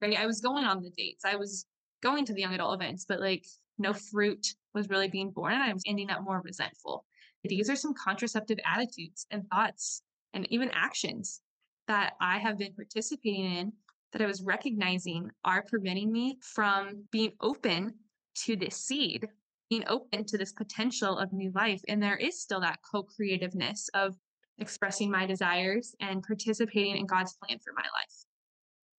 Right? I was going on the dates. I was going to the young adult events, but like no fruit was really being born and I was ending up more resentful. These are some contraceptive attitudes and thoughts and even actions that I have been participating in that I was recognizing are preventing me from being open to this seed, being open to this potential of new life. And there is still that co creativeness of expressing my desires and participating in God's plan for my life.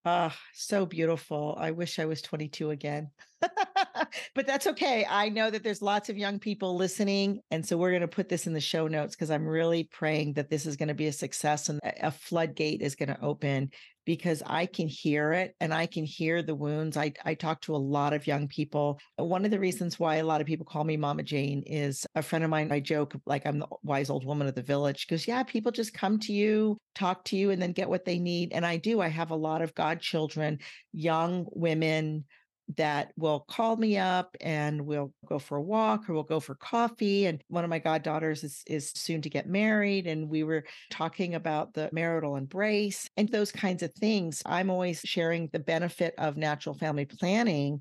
Ah, so beautiful. I wish I was 22 again. but that's okay. I know that there's lots of young people listening. And so we're going to put this in the show notes because I'm really praying that this is going to be a success and a floodgate is going to open because I can hear it and I can hear the wounds. I, I talk to a lot of young people. Uh, one of the reasons why a lot of people call me Mama Jane is a friend of mine. I joke like I'm the wise old woman of the village because, yeah, people just come to you, talk to you, and then get what they need. And I do. I have a lot of godchildren, young women that will call me up and we'll go for a walk or we'll go for coffee. And one of my goddaughters is, is soon to get married. And we were talking about the marital embrace and those kinds of things. I'm always sharing the benefit of natural family planning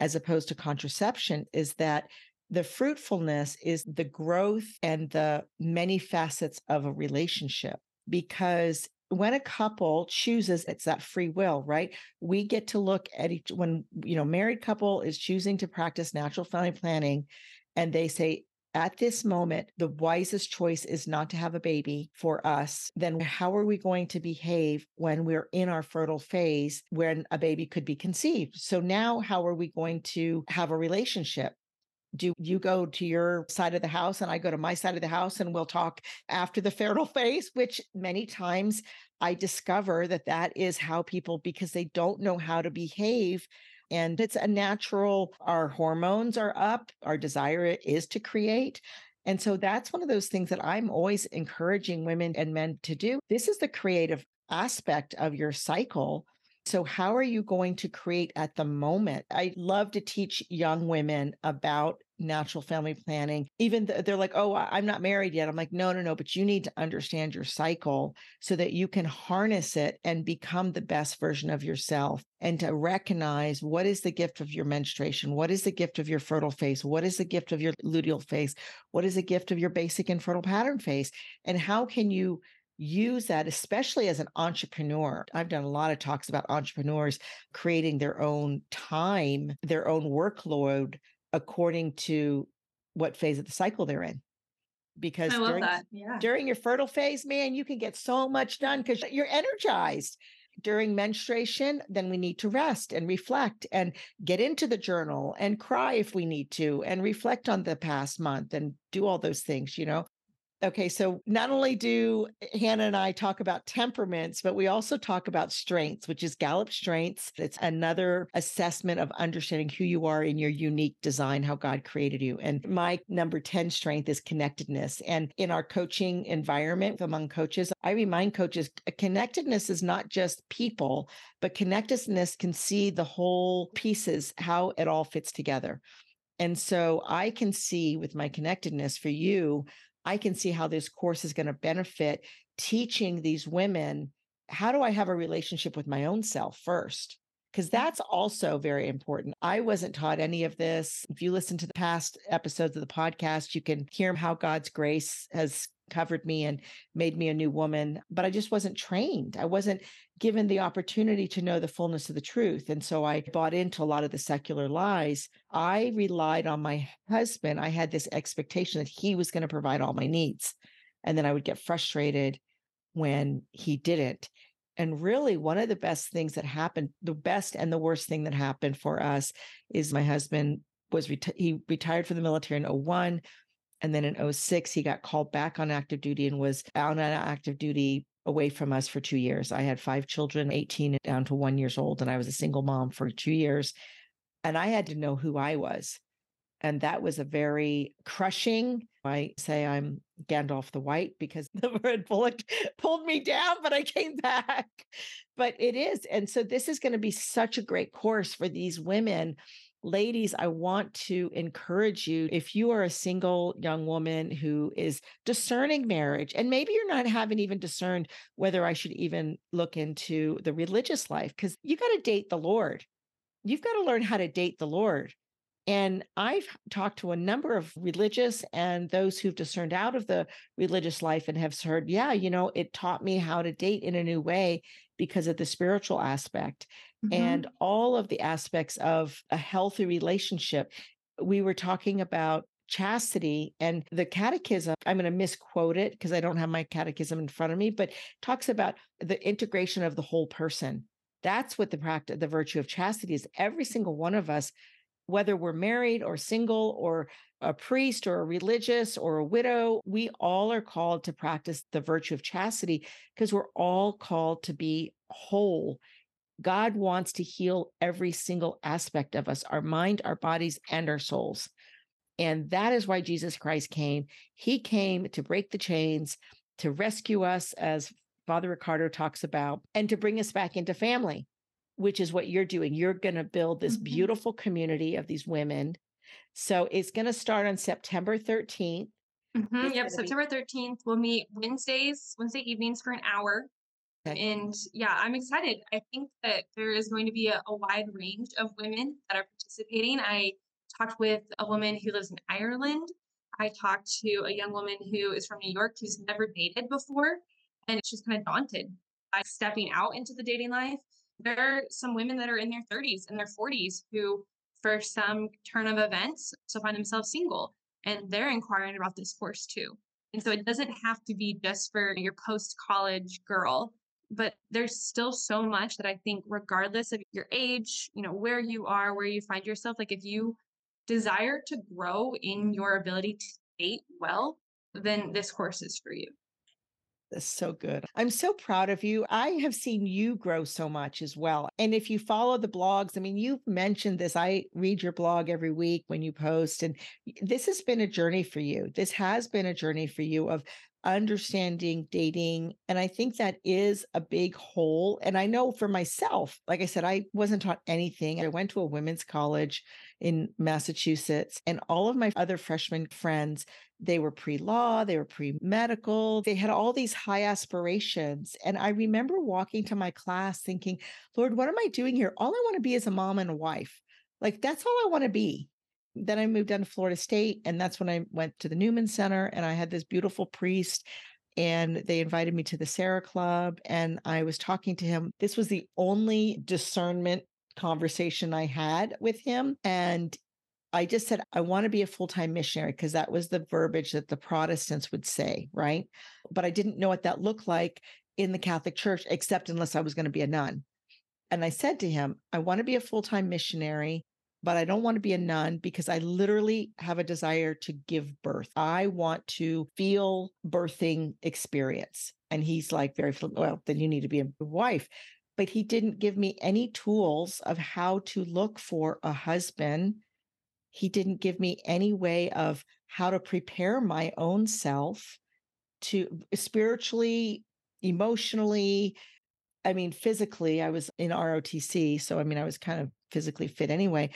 as opposed to contraception is that the fruitfulness is the growth and the many facets of a relationship because when a couple chooses it's that free will right? We get to look at each when you know married couple is choosing to practice natural family planning and they say at this moment the wisest choice is not to have a baby for us then how are we going to behave when we're in our fertile phase when a baby could be conceived? So now how are we going to have a relationship do you go to your side of the house and I go to my side of the house and we'll talk after the fertile phase, which many times I discover that that is how people, because they don't know how to behave. And it's a natural, our hormones are up, our desire is to create. And so that's one of those things that I'm always encouraging women and men to do. This is the creative aspect of your cycle so, how are you going to create at the moment? I love to teach young women about natural family planning. Even th- they're like, oh, I'm not married yet. I'm like, no, no, no, but you need to understand your cycle so that you can harness it and become the best version of yourself and to recognize what is the gift of your menstruation? What is the gift of your fertile phase? What is the gift of your luteal phase? What is the gift of your basic infertile pattern phase? And how can you use that, especially as an entrepreneur. I've done a lot of talks about entrepreneurs creating their own time, their own workload according to what phase of the cycle they're in. Because during, yeah. during your fertile phase, man, you can get so much done because you're energized. During menstruation, then we need to rest and reflect and get into the journal and cry if we need to and reflect on the past month and do all those things, you know. Okay, so not only do eh, Hannah and I talk about temperaments, but we also talk about strengths, which is Gallup Strengths. It's another assessment of understanding who you are in your unique design, how God created you. And my number 10 strength is connectedness. And in our coaching environment among coaches, I remind coaches connectedness is not just people, but connectedness can see the whole pieces, how it all fits together. And so I can see with my connectedness for you I can see how this course is going to benefit teaching these women how do I have a relationship with my own self first? Because that's also very important. I wasn't taught any of this. If you listen to the past episodes of the podcast, you can hear how God's grace has covered me and made me a new woman, but I just wasn't trained. I wasn't given the opportunity to know the fullness of the truth. And so I bought into a lot of the secular lies. I relied on my husband. I had this expectation that he was going to provide all my needs. And then I would get frustrated when he didn't. And really, one of the best things that happened, the best and the worst thing that happened for us is my husband was reti- he retired from the military in 01 and then in 06, he got called back on active duty and was out on active duty away from us for two years. I had five children, 18 down to one years old, and I was a single mom for two years. And I had to know who I was. And that was a very crushing. I say I'm Gandalf the White because the red bullet pulled me down, but I came back. But it is. And so this is going to be such a great course for these women ladies, I want to encourage you if you are a single young woman who is discerning marriage, and maybe you're not having even discerned whether I should even look into the religious life, because you got to date the Lord. You've got to learn how to date the Lord. And I've talked to a number of religious and those who've discerned out of the religious life and have heard, yeah, you know, it taught me how to date in a new way because of the spiritual aspect mm-hmm. and all of the aspects of a healthy relationship. We were talking about chastity and the catechism i'm going to misquote it because i don't have my catechism in front of me but talks about the integration of the whole person that's what the practice the virtue of chastity is every single one of us whether we're married or single or a priest or a religious or a widow we all are called to practice the virtue of chastity because we're all called to be whole God wants to heal every single aspect of us our mind, our bodies, and our souls. And that is why Jesus Christ came. He came to break the chains, to rescue us, as Father Riccardo talks about, and to bring us back into family, which is what you're doing. You're going to build this mm-hmm. beautiful community of these women. So it's going to start on September 13th. Mm-hmm. Yep, September 13th. We'll meet Wednesdays, Wednesday evenings for an hour. Okay. And yeah, I'm excited. I think that there is going to be a, a wide range of women that are participating. I talked with a woman who lives in Ireland. I talked to a young woman who is from New York who's never dated before and she's kind of daunted by stepping out into the dating life. There are some women that are in their 30s and their 40s who, for some turn of events, so find themselves single and they're inquiring about this course too. And so it doesn't have to be just for your post college girl but there's still so much that I think, regardless of your age, you know, where you are, where you find yourself, like if you desire to grow in your ability to date well, then this course is for you. That's so good. I'm so proud of you. I have seen you grow so much as well. And if you follow the blogs, I mean, you've mentioned this. I read your blog every week when you post, and this has been a journey for you. This has been a journey for you of understanding dating. And I think that is a big hole. And I know for myself, like I said, I wasn't taught anything. I went to a women's college in Massachusetts, and all of my other freshman friends, they were pre law, they were pre medical, they had all these high aspirations. And I remember walking to my class thinking, Lord, what am I doing here? All I want to be is a mom and a wife. Like, that's all I want to be then I moved down to Florida State, and that's when I went to the Newman Center, and I had this beautiful priest, and they invited me to the Serra Club, and I was talking to him. This was the only discernment conversation I had with him, and I just said, I want to be a full time missionary because that was the verbiage that the Protestants would say, right? But I didn't know what that looked like in the Catholic Church, except unless I was going to be a nun. And I said to him, I want to be a full time missionary but I don't want to be a nun because I literally have a desire to give birth. I want to feel birthing experience. And he's like, very well, then you need to be a wife. But he didn't give me any tools of how to look for a husband. He didn't give me any way of how to prepare my own self to uh, spiritually, emotionally, I mean, physically, I was in ROTC. So, I mean, I was kind of physically fit anyway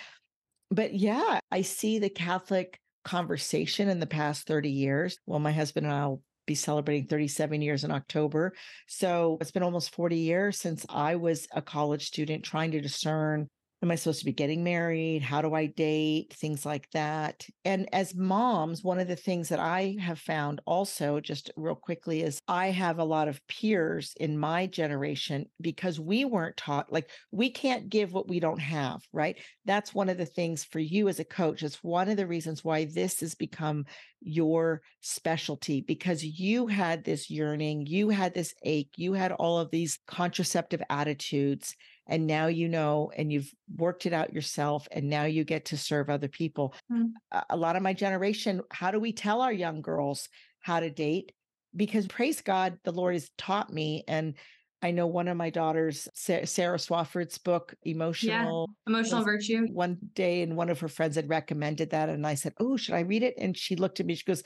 but yeah, I see the Catholic conversation in the past 30 years. Well, my husband and I'll be celebrating 37 years in October. So it's been almost 40 years since I was a college student trying to discern am I supposed to be getting married? How do I date? Things like that. And as moms, one of the things that I have found also, just real quickly, is I have a lot of peers in my generation because we weren't taught, like, we can't give what we don't have, right? That's one of the things for you as a coach. It's one of the reasons why this has become your specialty because you had this yearning, you had this ache, you had all of these contraceptive attitudes and now you know and you've worked it out yourself and now you get to serve other people mm-hmm. a lot of my generation how do we tell our young girls how to date because praise god the lord has taught me and I know one of my daughters, Sarah Swafford's book, Emotional yeah, Emotional Virtue. One day, and one of her friends had recommended that. And I said, Oh, should I read it? And she looked at me, she goes,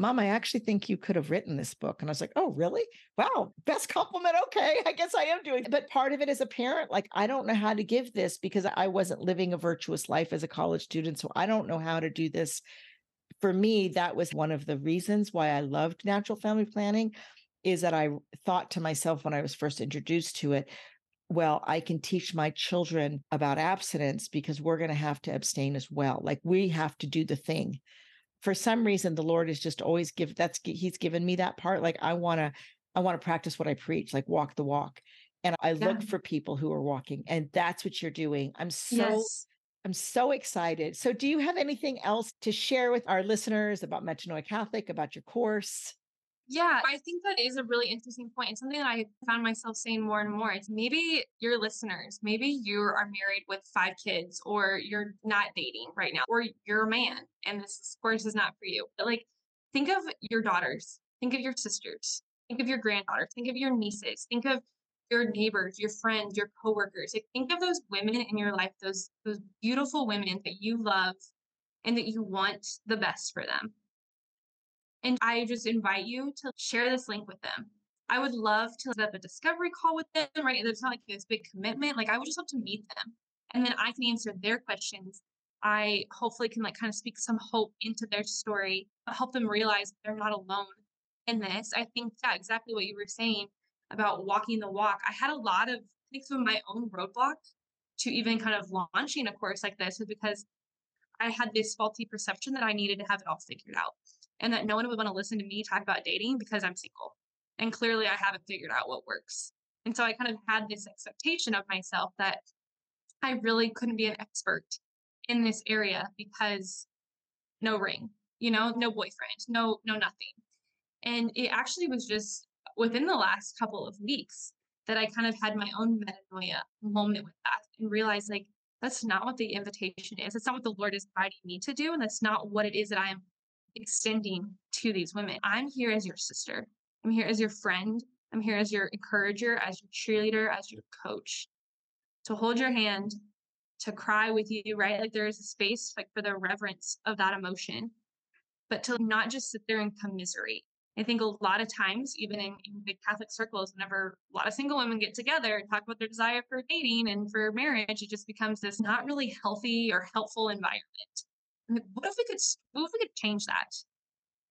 Mom, I actually think you could have written this book. And I was like, Oh, really? Wow, best compliment. Okay, I guess I am doing. It. But part of it as a parent, like I don't know how to give this because I wasn't living a virtuous life as a college student. So I don't know how to do this. For me, that was one of the reasons why I loved natural family planning is that I thought to myself when I was first introduced to it, well, I can teach my children about abstinence because we're going to have to abstain as well. Like we have to do the thing for some reason the lord is just always give that's he's given me that part like i want to i want to practice what i preach like walk the walk and i yeah. look for people who are walking and that's what you're doing i'm so yes. I'm so excited. So, do you have anything else to share with our listeners about Metanoia Catholic, about your course? Yeah, I think that is a really interesting point. And something that I found myself saying more and more. It's maybe your listeners, maybe you are married with five kids, or you're not dating right now, or you're a man and this course is not for you. But like, think of your daughters, think of your sisters, think of your granddaughters, think of your nieces, think of your neighbors, your friends, your coworkers. Like, think of those women in your life, those those beautiful women that you love and that you want the best for them. And I just invite you to share this link with them. I would love to set up a discovery call with them, right? It's not like this big commitment. Like I would just love to meet them. And then I can answer their questions. I hopefully can like kind of speak some hope into their story, help them realize they're not alone in this. I think yeah, exactly what you were saying about walking the walk. I had a lot of I think some of my own roadblock to even kind of launching a course like this is because I had this faulty perception that I needed to have it all figured out and that no one would want to listen to me talk about dating because I'm single. And clearly I haven't figured out what works. And so I kind of had this expectation of myself that I really couldn't be an expert in this area because no ring, you know, no boyfriend, no no nothing. And it actually was just within the last couple of weeks that I kind of had my own metanoia moment with that and realized like that's not what the invitation is. It's not what the Lord is inviting me to do. And that's not what it is that I am extending to these women. I'm here as your sister. I'm here as your friend. I'm here as your encourager, as your cheerleader, as your coach. To hold your hand, to cry with you, right? Like there is a space like for the reverence of that emotion, but to not just sit there and commiserate. I think a lot of times, even in, in big Catholic circles, whenever a lot of single women get together and talk about their desire for dating and for marriage, it just becomes this not really healthy or helpful environment what if we could what if we could change that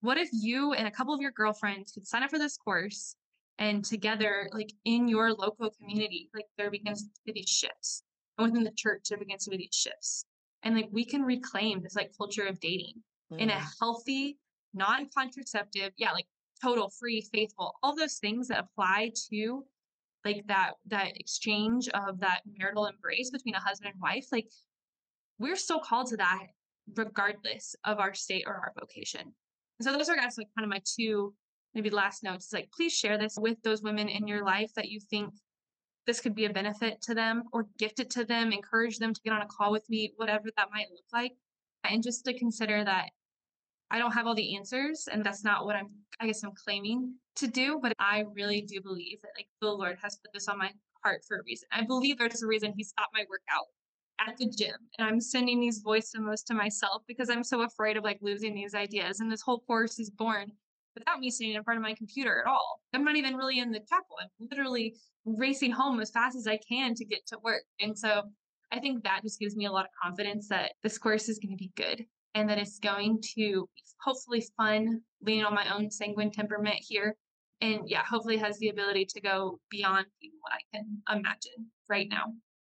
what if you and a couple of your girlfriends could sign up for this course and together like in your local community like there begins to be these shifts and within the church there begins to be these shifts and like we can reclaim this like culture of dating mm. in a mm. healthy non-contraceptive yeah like total free faithful all those things that apply to like that that exchange of that marital embrace between a husband and wife like we're so called to that regardless of our state or our vocation. And so those are guys like kind of my two maybe last notes. It's like please share this with those women in your life that you think this could be a benefit to them or gift it to them, encourage them to get on a call with me, whatever that might look like. And just to consider that I don't have all the answers and that's not what I'm I guess I'm claiming to do, but I really do believe that like the Lord has put this on my heart for a reason. I believe there's a reason he stopped my workout at the gym and I'm sending these voice memos to myself because I'm so afraid of like losing these ideas. And this whole course is born without me sitting in front of my computer at all. I'm not even really in the chapel. I'm literally racing home as fast as I can to get to work. And so I think that just gives me a lot of confidence that this course is going to be good and that it's going to hopefully fun, leaning on my own sanguine temperament here. And yeah, hopefully has the ability to go beyond what I can imagine right now.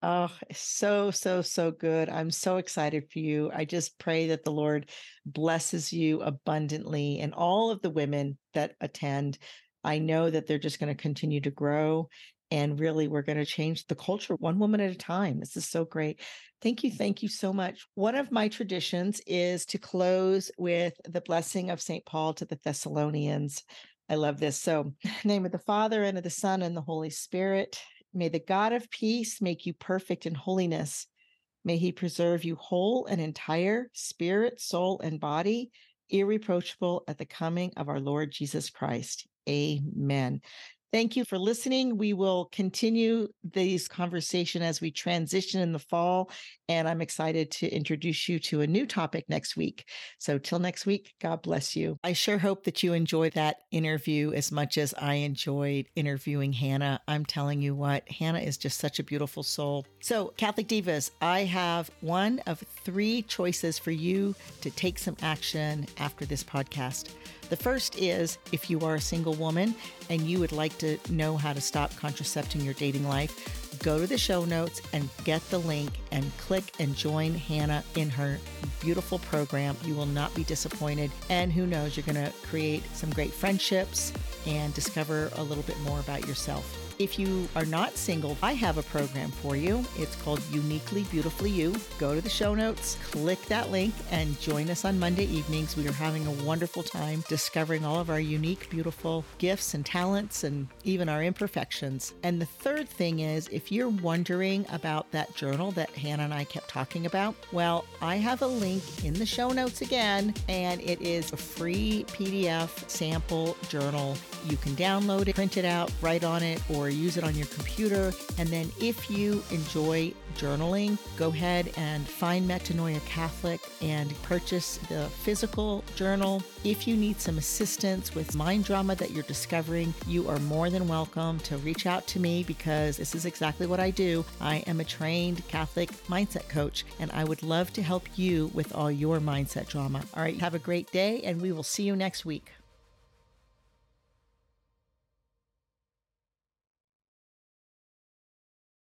Oh, so, so, so good. I'm so excited for you. I just pray that the Lord blesses you abundantly and all of the women that attend. I know that they're just going to continue to grow and really we're going to change the culture one woman at a time. This is so great. Thank you. Thank you so much. One of my traditions is to close with the blessing of St. Paul to the Thessalonians. I love this. So, name of the Father and of the Son and the Holy Spirit. May the God of peace make you perfect in holiness. May he preserve you whole and entire, spirit, soul, and body, irreproachable at the coming of our Lord Jesus Christ. Amen. Thank you for listening. We will continue this conversation as we transition in the fall. And I'm excited to introduce you to a new topic next week. So, till next week, God bless you. I sure hope that you enjoy that interview as much as I enjoyed interviewing Hannah. I'm telling you what, Hannah is just such a beautiful soul. So, Catholic Divas, I have one of three choices for you to take some action after this podcast. The first is if you are a single woman and you would like to know how to stop contracepting your dating life, go to the show notes and get the link and click and join Hannah in her beautiful program. You will not be disappointed. And who knows, you're going to create some great friendships and discover a little bit more about yourself. If you are not single, I have a program for you. It's called Uniquely Beautifully You. Go to the show notes, click that link, and join us on Monday evenings. We are having a wonderful time discovering all of our unique, beautiful gifts and talents and even our imperfections. And the third thing is if you're wondering about that journal that Hannah and I kept talking about, well, I have a link in the show notes again, and it is a free PDF sample journal. You can download it, print it out, write on it, or use it on your computer. And then if you enjoy journaling, go ahead and find Metanoia Catholic and purchase the physical journal. If you need some assistance with mind drama that you're discovering, you are more than welcome to reach out to me because this is exactly what I do. I am a trained Catholic mindset coach and I would love to help you with all your mindset drama. All right, have a great day and we will see you next week.